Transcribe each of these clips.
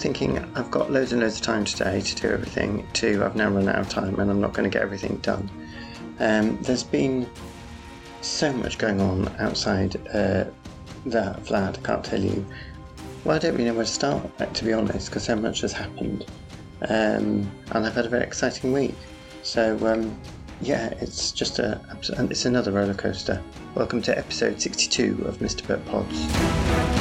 thinking I've got loads and loads of time today to do everything to I've now run out of time and I'm not going to get everything done. Um, there's been so much going on outside uh, that Vlad, I can't tell you. Well, I don't really know where to start, to be honest, because so much has happened. Um, and I've had a very exciting week. So, um, yeah, it's just a, it's another roller coaster. Welcome to episode 62 of Mr. Burt Pods.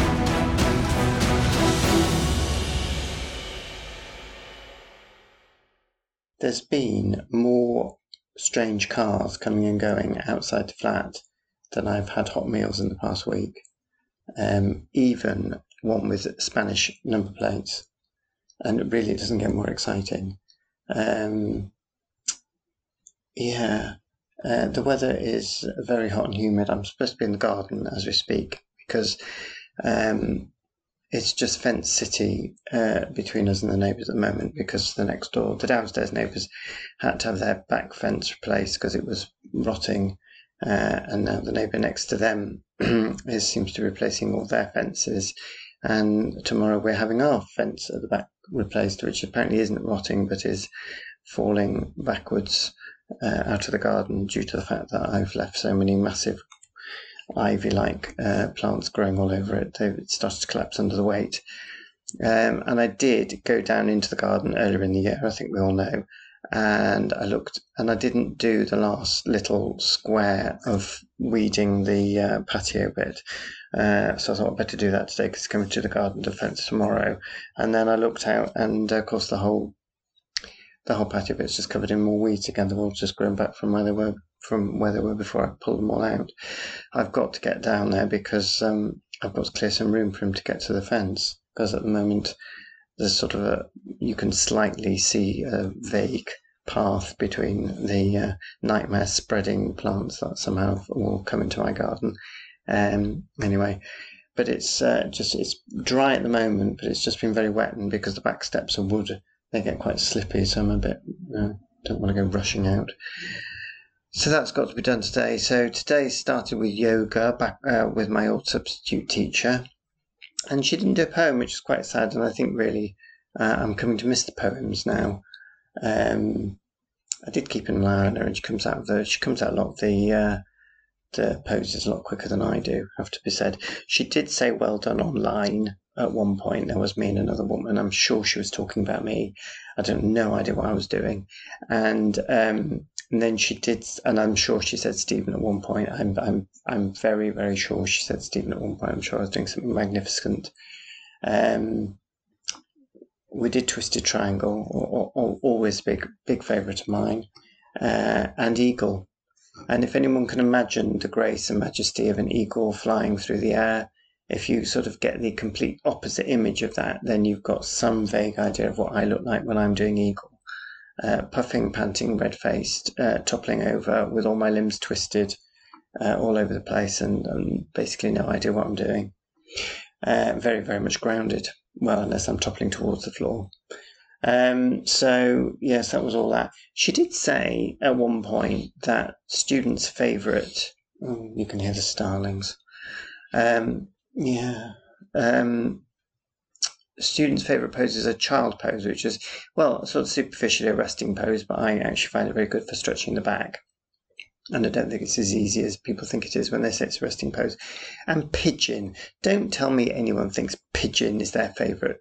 There's been more strange cars coming and going outside the flat than I've had hot meals in the past week. Um, even one with Spanish number plates, and it really doesn't get more exciting. Um, yeah, uh, the weather is very hot and humid. I'm supposed to be in the garden as we speak because um, it's just fence city uh, between us and the neighbours at the moment because the next door, the downstairs neighbours, had to have their back fence replaced because it was rotting, uh, and now the neighbour next to them is seems to be replacing all their fences, and tomorrow we're having our fence at the back replaced, which apparently isn't rotting but is falling backwards uh, out of the garden due to the fact that I've left so many massive ivy like uh, plants growing all over it. They started to collapse under the weight. Um, and I did go down into the garden earlier in the year, I think we all know. And I looked, and I didn't do the last little square of weeding the uh, patio bit. Uh, so I thought I'd better do that today because it's coming to the garden defence tomorrow. And then I looked out, and of course, the whole the whole patio bit's just covered in more weeds again. They've all just grown back from where they were from where they were before I pulled them all out. I've got to get down there because um, I've got to clear some room for him to get to the fence. Because at the moment, there's sort of a you can slightly see a vague path between the uh, nightmare spreading plants that somehow will come into my garden. Um, anyway, but it's uh, just it's dry at the moment, but it's just been very wet, and because the back steps are wood, they get quite slippy. So I'm a bit uh, don't want to go rushing out. So that's got to be done today. So today started with yoga back uh, with my old substitute teacher, and she didn't do a poem, which is quite sad. And I think really uh, I'm coming to miss the poems now. Um, I did keep an eye on her, and she comes out of the she comes out a lot of the uh, the poses a lot quicker than I do. Have to be said. She did say well done online at one point. There was me and another woman. I'm sure she was talking about me. I don't no idea what I was doing, and um, and then she did, and I'm sure she said Stephen at one point. I'm, I'm, I'm very, very sure she said Stephen at one point. I'm sure I was doing something magnificent. Um, we did Twisted Triangle, or, or, always big, big favourite of mine, uh, and Eagle. And if anyone can imagine the grace and majesty of an eagle flying through the air, if you sort of get the complete opposite image of that, then you've got some vague idea of what I look like when I'm doing Eagle uh, puffing, panting, red faced, uh, toppling over with all my limbs twisted uh, all over the place and, and, basically no idea what I'm doing. Uh, very, very much grounded. Well, unless I'm toppling towards the floor. Um, so, yes, that was all that. She did say at one point that students' favourite, oh, you can hear the starlings. Um, yeah. Um, student's favourite pose is a child pose, which is, well, sort of superficially a resting pose, but I actually find it very good for stretching the back. And I don't think it's as easy as people think it is when they say it's a resting pose. And pigeon. Don't tell me anyone thinks pigeon is their favourite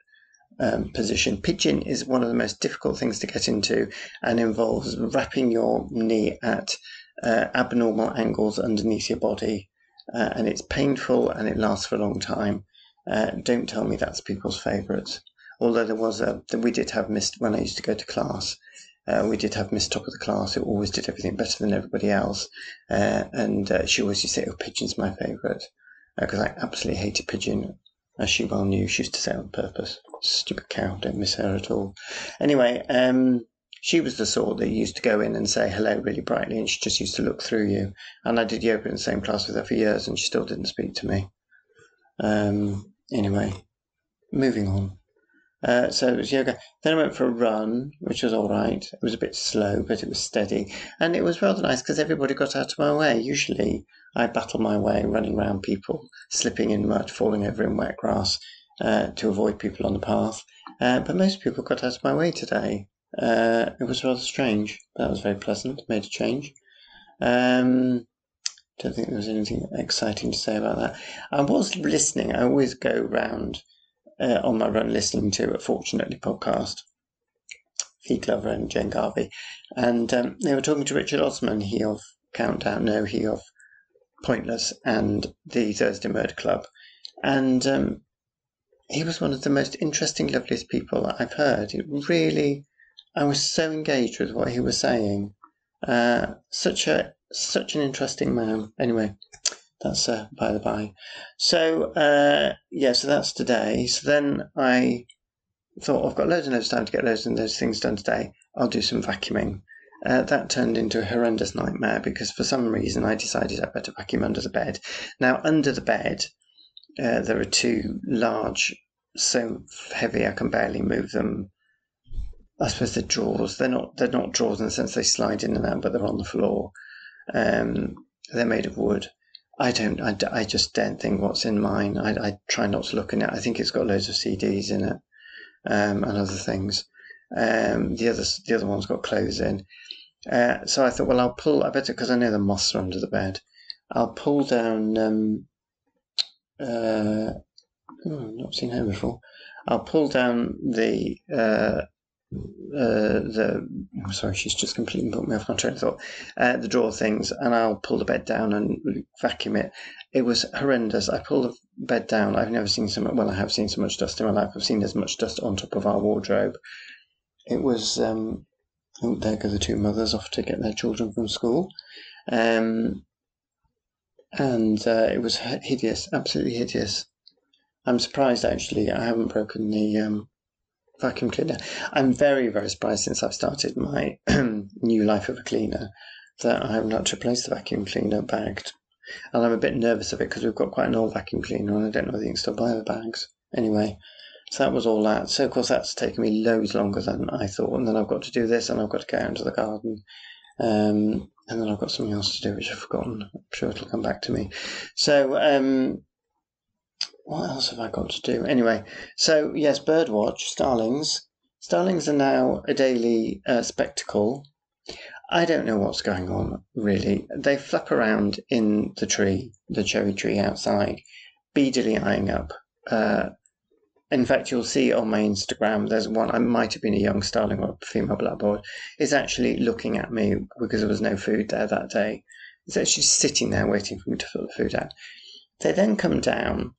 um, position. Pigeon is one of the most difficult things to get into and involves wrapping your knee at uh, abnormal angles underneath your body. Uh, and it's painful and it lasts for a long time. Uh, don't tell me that's people's favourites. Although there was a, we did have Miss when I used to go to class. Uh, we did have Miss Top of the class who always did everything better than everybody else, uh, and uh, she always used to say, "Oh, pigeon's my favourite," because uh, I absolutely hated pigeon, as she well knew. She used to say on purpose, "Stupid cow, don't miss her at all." Anyway, um, she was the sort that used to go in and say hello really brightly, and she just used to look through you. And I did yoga in the same class with her for years, and she still didn't speak to me. Um, Anyway, moving on. Uh, so it was yoga. Then I went for a run, which was all right. It was a bit slow, but it was steady. And it was rather nice because everybody got out of my way. Usually I battle my way running around people, slipping in mud, falling over in wet grass. uh, to avoid people on the path. Uh, but most people got out of my way today. Uh, it was rather strange. but That was very pleasant. Made a change. Um, don't think there was anything exciting to say about that. I was listening. I always go round uh, on my run listening to a Fortunately podcast, Fi Glover and Jane Garvey, and um, they were talking to Richard Osman, he of Countdown, no, he of Pointless, and the Thursday Murder Club, and um, he was one of the most interesting, loveliest people I've heard. It really, I was so engaged with what he was saying. Uh, such a such an interesting man. Anyway, that's uh, by the by. So uh, yeah, so that's today. So then I thought I've got loads and loads of time to get loads and those things done today. I'll do some vacuuming. Uh, that turned into a horrendous nightmare because for some reason I decided I better vacuum under the bed. Now under the bed, uh, there are two large, so heavy I can barely move them. I suppose they're drawers. They're not. They're not drawers in the sense they slide in and out, but they're on the floor. Um, they're made of wood. I don't. I, I just don't think what's in mine. I, I try not to look in it. I think it's got loads of CDs in it um, and other things. Um, the other the other one's got clothes in. Uh, so I thought, well, I'll pull. I better because I know the moths are under the bed. I'll pull down. Um, uh, oh, not seen her before. I'll pull down the uh, uh, the I'm sorry, she's just completely put me off my train of thought. Uh, the drawer things, and I'll pull the bed down and vacuum it. It was horrendous. I pulled the bed down. I've never seen so much. Well, I have seen so much dust in my life. I've seen as much dust on top of our wardrobe. It was. Um, oh, there go the two mothers off to get their children from school. Um, and uh, it was hideous, absolutely hideous. I'm surprised actually. I haven't broken the um, vacuum cleaner. I'm very, very surprised since I've started my new life of a cleaner that I haven't replaced the vacuum cleaner bagged. And I'm a bit nervous of it because we've got quite an old vacuum cleaner and I don't know whether you can still buy the bags. Anyway, so that was all that. So, of course, that's taken me loads longer than I thought. And then I've got to do this and I've got to go out into the garden. Um, and then I've got something else to do which I've forgotten. I'm sure it'll come back to me. So, um, what else have I got to do? Anyway, so yes, birdwatch, starlings. Starlings are now a daily uh, spectacle. I don't know what's going on, really. They flap around in the tree, the cherry tree outside, beadily eyeing up. Uh, in fact, you'll see on my Instagram, there's one, I might have been a young starling or a female blackbird, is actually looking at me because there was no food there that day. It's actually sitting there waiting for me to put the food out. They then come down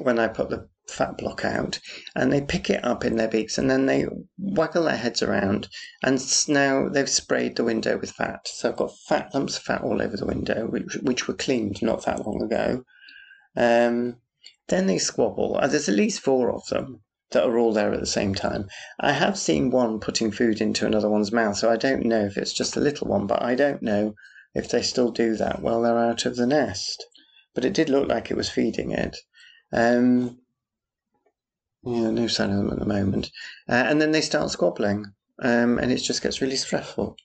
when I put the fat block out, and they pick it up in their beaks, and then they waggle their heads around, and now they've sprayed the window with fat. So I've got fat lumps of fat all over the window, which, which were cleaned not that long ago. Um, then they squabble. Uh, there's at least four of them that are all there at the same time. I have seen one putting food into another one's mouth, so I don't know if it's just a little one, but I don't know if they still do that while they're out of the nest. But it did look like it was feeding it. Um, yeah, no sign of them at the moment. Uh, and then they start squabbling, um, and it just gets really stressful.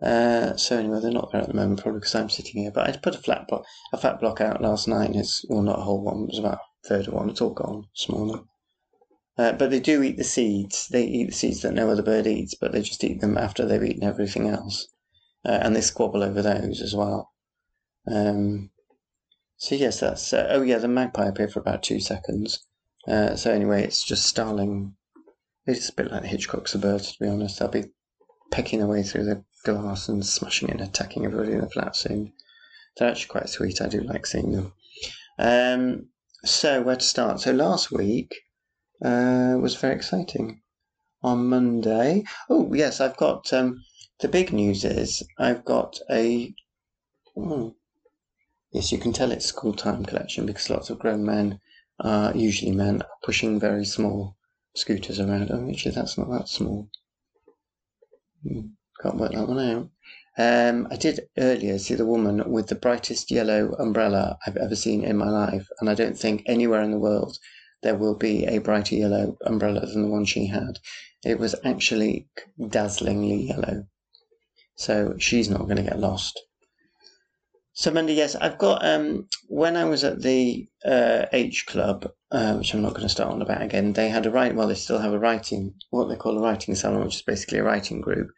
Uh, so anyway, they're not there at the moment, probably because I'm sitting here. But I put a flat block, a fat block out last night. And it's well, not a whole one. It was about a third of one. It's all gone, smaller. Uh, but they do eat the seeds. They eat the seeds that no other bird eats, but they just eat them after they've eaten everything else, uh, and they squabble over those as well. Um, so yes, that's uh, oh yeah, the magpie appeared for about two seconds. Uh, so anyway, it's just starling. It's a bit like Hitchcock's The Birds, to be honest. They'll be pecking their way through the glass and smashing and attacking everybody in the flat soon. They're actually quite sweet. I do like seeing them. Um, so where to start? So last week uh, was very exciting. On Monday, oh yes, I've got um, the big news is I've got a. Oh, Yes, you can tell it's school time collection because lots of grown men, uh, usually men, are pushing very small scooters around. Oh, actually, that's not that small. Hmm, can't work that one out. Um, I did earlier see the woman with the brightest yellow umbrella I've ever seen in my life, and I don't think anywhere in the world there will be a brighter yellow umbrella than the one she had. It was actually dazzlingly yellow. So she's not going to get lost. So Monday, yes, I've got. Um, when I was at the uh, H Club, uh, which I'm not going to start on about again, they had a write. Well, they still have a writing, what they call a writing salon, which is basically a writing group.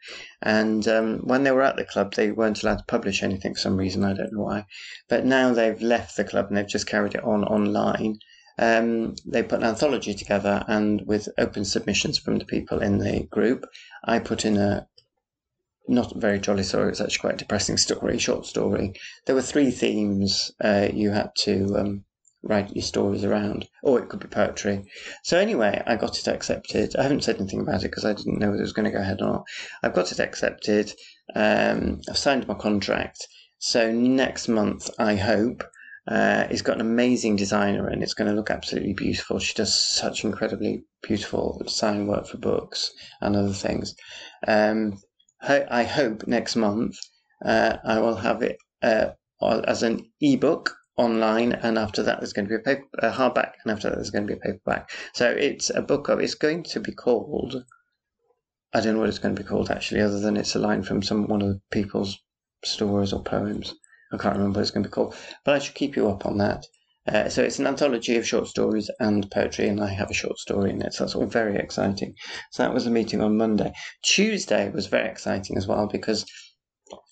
And um, when they were at the club, they weren't allowed to publish anything for some reason. I don't know why. But now they've left the club and they've just carried it on online. Um, they put an anthology together, and with open submissions from the people in the group, I put in a not a very jolly story. It's actually quite a depressing story, short story. There were three themes uh, you had to um, write your stories around, or it could be poetry. So anyway, I got it accepted. I haven't said anything about it because I didn't know whether it was going to go ahead or not. I've got it accepted. Um, I've signed my contract. So next month, I hope. Uh, he's got an amazing designer and it's going to look absolutely beautiful. She does such incredibly beautiful design work for books and other things. Um, I hope next month uh, I will have it uh, as an ebook online, and after that there's going to be a, paper, a hardback, and after that there's going to be a paperback. So it's a book of. It's going to be called. I don't know what it's going to be called actually, other than it's a line from some one of people's stories or poems. I can't remember what it's going to be called, but I should keep you up on that. Uh, so it's an anthology of short stories and poetry, and I have a short story in it. So that's all very exciting. So that was a meeting on Monday. Tuesday was very exciting as well because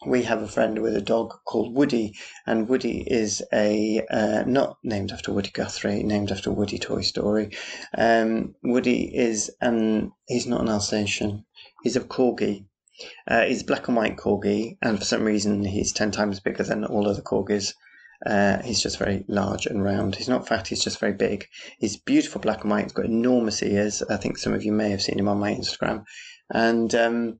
we have a friend with a dog called Woody, and Woody is a uh, not named after Woody Guthrie, named after Woody Toy Story. Um, Woody is an he's not an Alsatian. He's a corgi. Uh, he's black and white corgi, and for some reason he's ten times bigger than all other corgis. Uh, he's just very large and round. He's not fat, he's just very big. He's beautiful black and white. He's got enormous ears. I think some of you may have seen him on my Instagram. And um,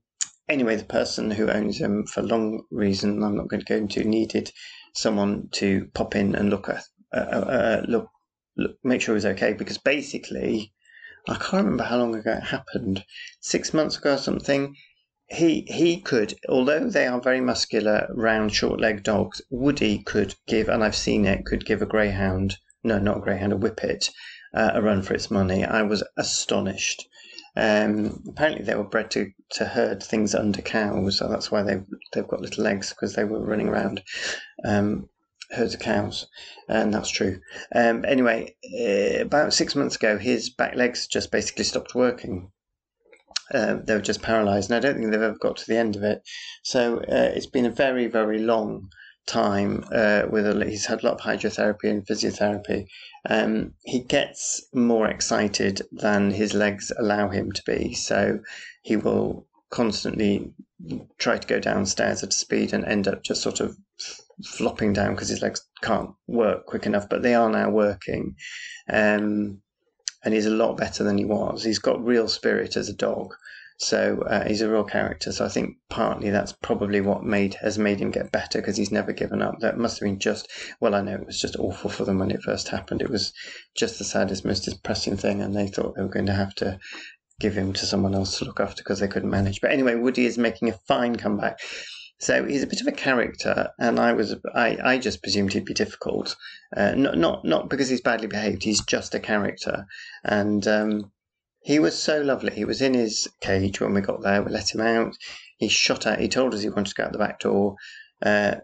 anyway, the person who owns him, for long reason I'm not going to go into, needed someone to pop in and look at, uh, uh, uh, look, look, make sure he was okay. Because basically, I can't remember how long ago it happened. Six months ago or something he he could, although they are very muscular, round, short-legged dogs. Woody could give, and I've seen it, could give a greyhound, no, not a greyhound, a whippet, uh, a run for its money. I was astonished. Um, apparently, they were bred to, to herd things under cows, so that's why they've they've got little legs because they were running around um, herds of cows, and that's true. Um, anyway, uh, about six months ago, his back legs just basically stopped working uh, they were just paralysed, and I don't think they've ever got to the end of it. So uh, it's been a very, very long time uh, with a, he's had a lot of hydrotherapy and physiotherapy. Um, he gets more excited than his legs allow him to be, so he will constantly try to go downstairs at a speed and end up just sort of flopping down because his legs can't work quick enough. But they are now working. Um, and he's a lot better than he was. He's got real spirit as a dog, so uh, he's a real character. So I think partly that's probably what made has made him get better because he's never given up. That must have been just well, I know it was just awful for them when it first happened. It was just the saddest, most depressing thing, and they thought they were going to have to give him to someone else to look after because they couldn't manage. But anyway, Woody is making a fine comeback. So he's a bit of a character, and I was I, I just presumed he'd be difficult. Uh, not not not because he's badly behaved. He's just a character, and um, he was so lovely. He was in his cage when we got there. We let him out. He shot out. He told us he wanted to go out the back door. Uh,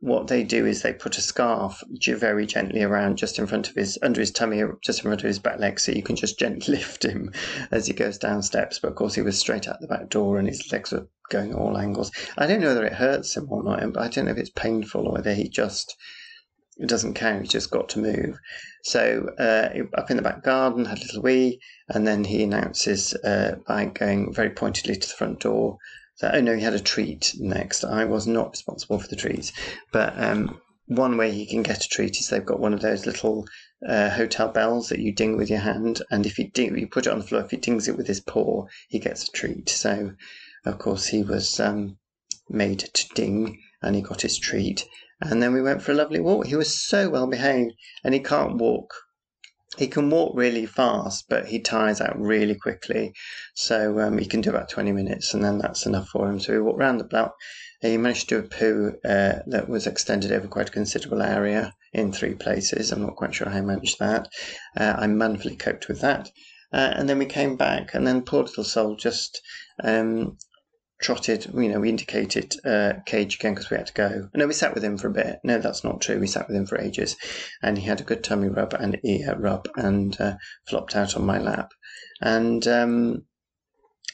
what they do is they put a scarf very gently around just in front of his under his tummy just in front of his back leg so you can just gently lift him as he goes down steps. But of course he was straight out the back door and his legs were going at all angles. I don't know whether it hurts him or not but i don't know if it's painful or whether he just it doesn't count he's just got to move. So uh, up in the back garden had a little wee and then he announces uh, by going very pointedly to the front door so, oh no, he had a treat next. I was not responsible for the treats, but um, one way he can get a treat is they've got one of those little uh, hotel bells that you ding with your hand, and if you ding, you put it on the floor. If he dings it with his paw, he gets a treat. So, of course, he was um, made to ding, and he got his treat. And then we went for a lovely walk. He was so well behaved, and he can't walk he can walk really fast, but he tires out really quickly. So um, he can do about 20 minutes, and then that's enough for him. So we walked around the block. He managed to do a poo uh, that was extended over quite a considerable area in three places. I'm not quite sure how he managed that. Uh, I manfully coped with that. Uh, and then we came back, and then poor little soul just um, trotted, you know, we indicated uh, Cage again because we had to go. No, we sat with him for a bit. No, that's not true. We sat with him for ages, and he had a good tummy rub and ear rub, and uh, flopped out on my lap. And um,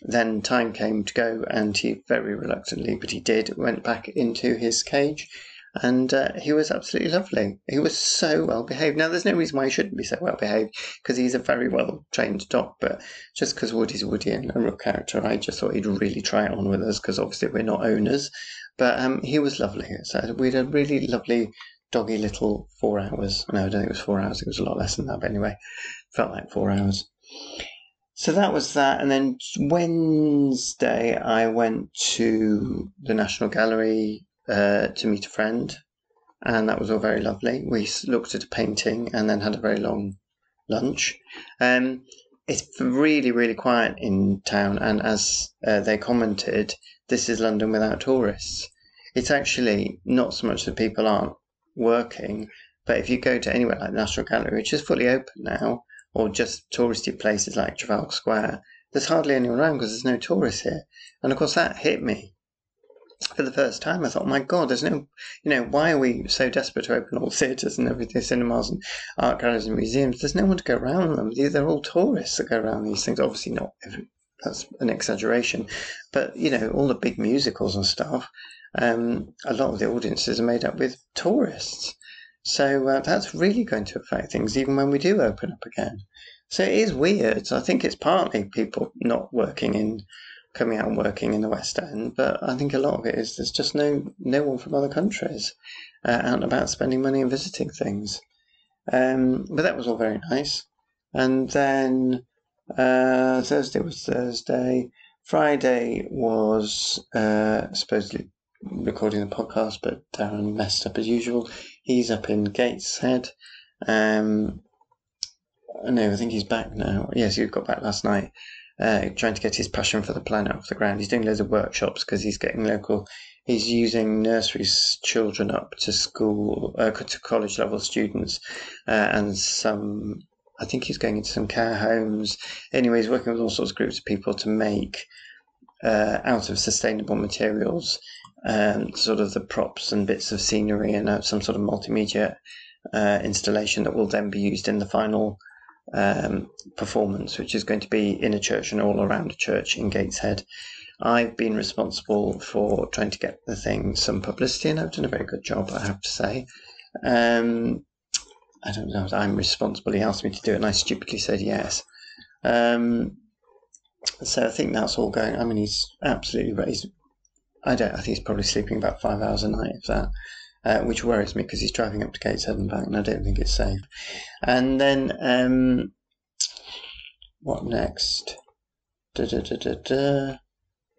then time came to go, and he very reluctantly, but he did, went back into his cage and uh, he was absolutely lovely. He was so well behaved. Now, there's no reason why he shouldn't be so well behaved because he's a very well trained dog, but just because Woody's a Woody and a real character, I just thought he'd really try it on with us because obviously we're not owners. But um, he was lovely. So we had a really lovely doggy little four hours. No, I don't think it was four hours. It was a lot less than that, but anyway, felt like four hours. So that was that. And then Wednesday, I went to the National Gallery uh, to meet a friend, and that was all very lovely. We looked at a painting and then had a very long lunch. Um, it's really, really quiet in town, and as uh, they commented, this is London without tourists. It's actually not so much that people aren't working, but if you go to anywhere like the National Gallery, which is fully open now, or just touristy places like Trafalgar Square, there's hardly anyone around because there's no tourists here. And of course, that hit me for the first time, I thought, my God, there's no, you know, why are we so desperate to open all theatres and everything, cinemas and art galleries and museums? There's no one to go around them. They're all tourists that go around these things. Obviously, not every, that's an exaggeration, but you know, all the big musicals and stuff. Um, a lot of the audiences are made up with tourists, so uh, that's really going to affect things, even when we do open up again. So it is weird. I think it's partly people not working in coming out and working in the West End, but I think a lot of it is there's just no no one from other countries uh, out and about spending money and visiting things. Um, but that was all very nice. And then uh, Thursday was Thursday. Friday was uh, supposedly recording the podcast, but Darren messed up as usual. He's up in Gateshead. Um, no, I think he's back now. Yes, he got back last night uh, trying to get his passion for the planet off the ground. He's doing loads of workshops because he's getting local. He's using nursery children up to school, uh, to college level students, uh, and some. I think he's going into some care homes. Anyway, he's working with all sorts of groups of people to make uh, out of sustainable materials, um, sort of the props and bits of scenery and uh, some sort of multimedia uh, installation that will then be used in the final um, performance, which is going to be in a church and all around a church in Gateshead. I've been responsible for trying to get the thing some publicity, and I've done a very good job, I have to say. Um, I don't know. I'm responsible. He asked me to do it, and I stupidly said yes. Um, so I think that's all going. I mean, he's absolutely raised. I don't. I think he's probably sleeping about five hours a night, if that uh, which worries me because he's driving up to Gateshead and back, and I don't think it's safe. And then, um, what next? Da, da, da, da, da.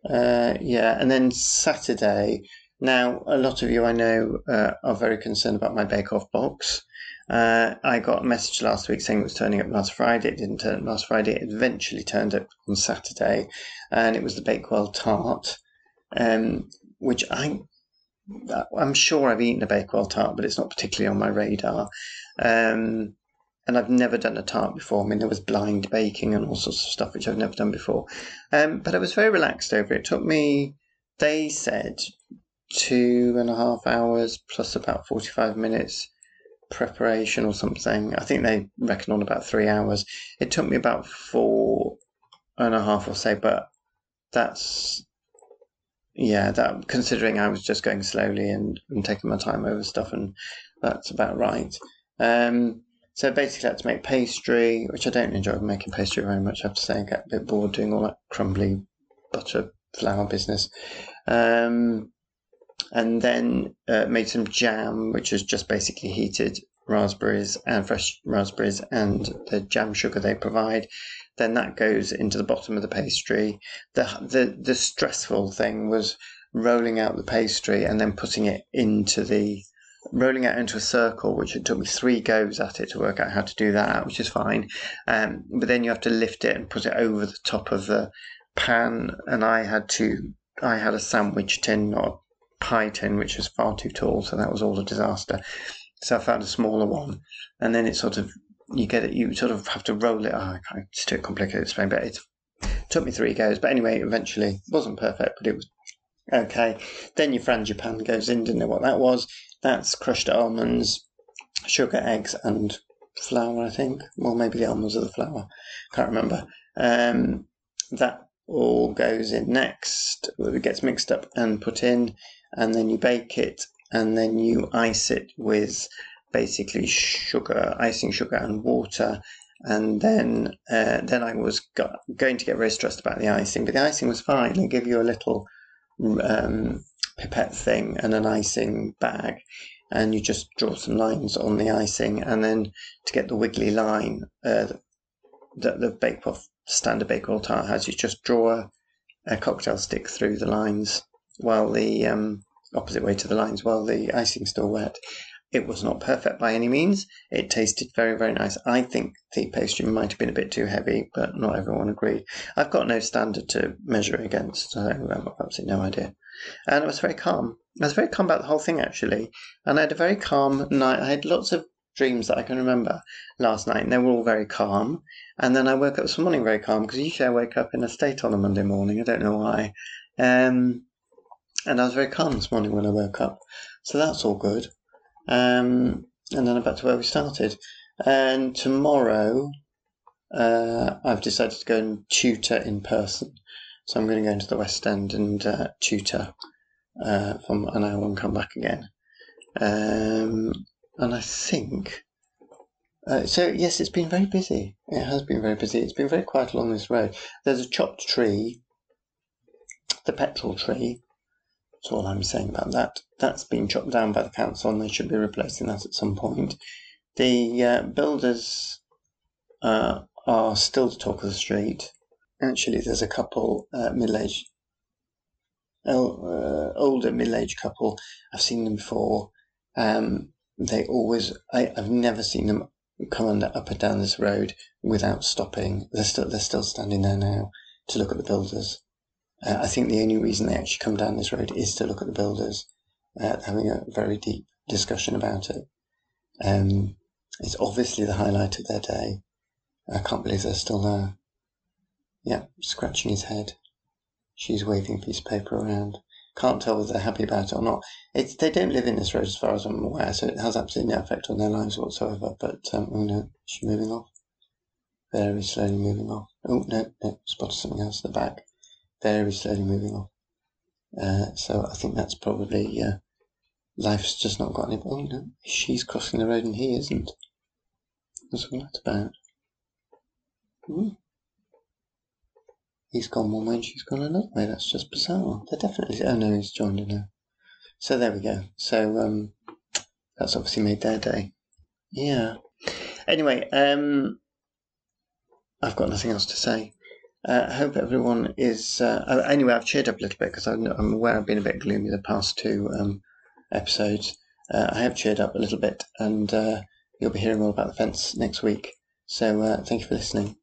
Uh, yeah, and then Saturday. Now, a lot of you I know uh, are very concerned about my Bake Off box. Uh, I got a message last week saying it was turning up last Friday. It didn't turn up last Friday. It eventually turned up on Saturday, and it was the Bakewell tart, um, which I I'm sure I've eaten a Bakewell tart, but it's not particularly on my radar. Um, and I've never done a tart before. I mean, there was blind baking and all sorts of stuff which I've never done before. Um, but I was very relaxed over it. It took me, they said, two and a half hours plus about 45 minutes preparation or something. I think they reckon on about three hours. It took me about four and a half or so, but that's yeah, that considering I was just going slowly and, and taking my time over stuff, and that's about right. Um, so basically, I had to make pastry, which I don't enjoy making pastry very much. I have to say, I get a bit bored doing all that crumbly butter flour business. Um, and then uh, made some jam, which is just basically heated raspberries and fresh raspberries and the jam sugar they provide then that goes into the bottom of the pastry. The, the, the stressful thing was rolling out the pastry and then putting it into the rolling out into a circle, which it took me three goes at it to work out how to do that, which is fine. Um, but then you have to lift it and put it over the top of the pan, and I had to. I had a sandwich tin, not a pie tin, which was far too tall, so that was all a disaster. So I found a smaller one, and then it sort of you get it. You sort of have to roll it. Oh, it's too complicated to explain, but it Took me three goes, but anyway, eventually wasn't perfect, but it was okay. Then your frangipane goes in. Didn't know what that was. That's crushed almonds, sugar, eggs, and flour. I think. Well, maybe the almonds are the flour. Can't remember. Um, that all goes in next. It gets mixed up and put in, and then you bake it, and then you ice it with basically sugar, icing sugar and water. And then, uh, then I was got, going to get very stressed about the icing, but the icing was fine. They give you a little um, pipette thing and an icing bag, and you just draw some lines on the icing, and then to get the wiggly line uh, that the Bakewell standard Bakewell tart has, you just draw a, a, cocktail stick through the lines while the um, opposite way to the lines while the icing's still wet, it was not perfect by any means. It tasted very, very nice. I think the pastry might have been a bit too heavy, but not everyone agreed. I've got no standard to measure against, so I've absolutely no idea. And I was very calm. I was very calm about the whole thing, actually. And I had a very calm night. I had lots of dreams that I can remember last night, and they were all very calm. And then I woke up this morning very calm, because usually I wake up in a state on a Monday morning. I don't know why. Um, and I was very calm this morning when I woke up. So that's all good. Um, and then I'm back to where we started. And tomorrow, uh, I've decided to go and tutor in person. So I'm going to go into the West End and uh, tutor uh, from an hour and come back again. Um, and I think. Uh, so yes, it's been very busy. It has been very busy. It's been very quiet along this road. There's a chopped tree, the petrol tree, that's all I'm saying about that. That's been chopped down by the council and they should be replacing that at some point. The uh, builders uh, are still the talk of the street. Actually, there's a couple, uh, middle aged, uh, older middle aged couple. I've seen them before. Um, they always, I, have never seen them come under, up and down this road without stopping. They're still, they're still standing there now to look at the builders. Uh, I think the only reason they actually come down this road is to look at the builders, uh, having a very deep discussion about it. Um, it's obviously the highlight of their day. I can't believe they're still there. Yeah, scratching his head. She's waving a piece of paper around. Can't tell whether they're happy about it or not. It's they don't live in this road as far as I'm aware, so it has absolutely no effect on their lives whatsoever. But um, oh no, she's moving off. Very slowly moving off. Oh no, no, spotted something else at the back very slowly moving off. Uh, so I think that's probably uh, life's just not got any. Oh no, she's crossing the road and he isn't. What's all that about? Hmm. He's gone one way and she's gone another way. That's just bizarre. They're definitely. Oh no, he's joined her. So there we go. So um, that's obviously made their day. Yeah. Anyway, um, I've got nothing else to say. Uh, I hope everyone is. Uh, anyway, I've cheered up a little bit because I'm, aware I've been a bit gloomy the past two um, episodes. Uh, I have cheered up a little bit, and uh, you'll be hearing all about the fence next week. So uh, thank you for listening.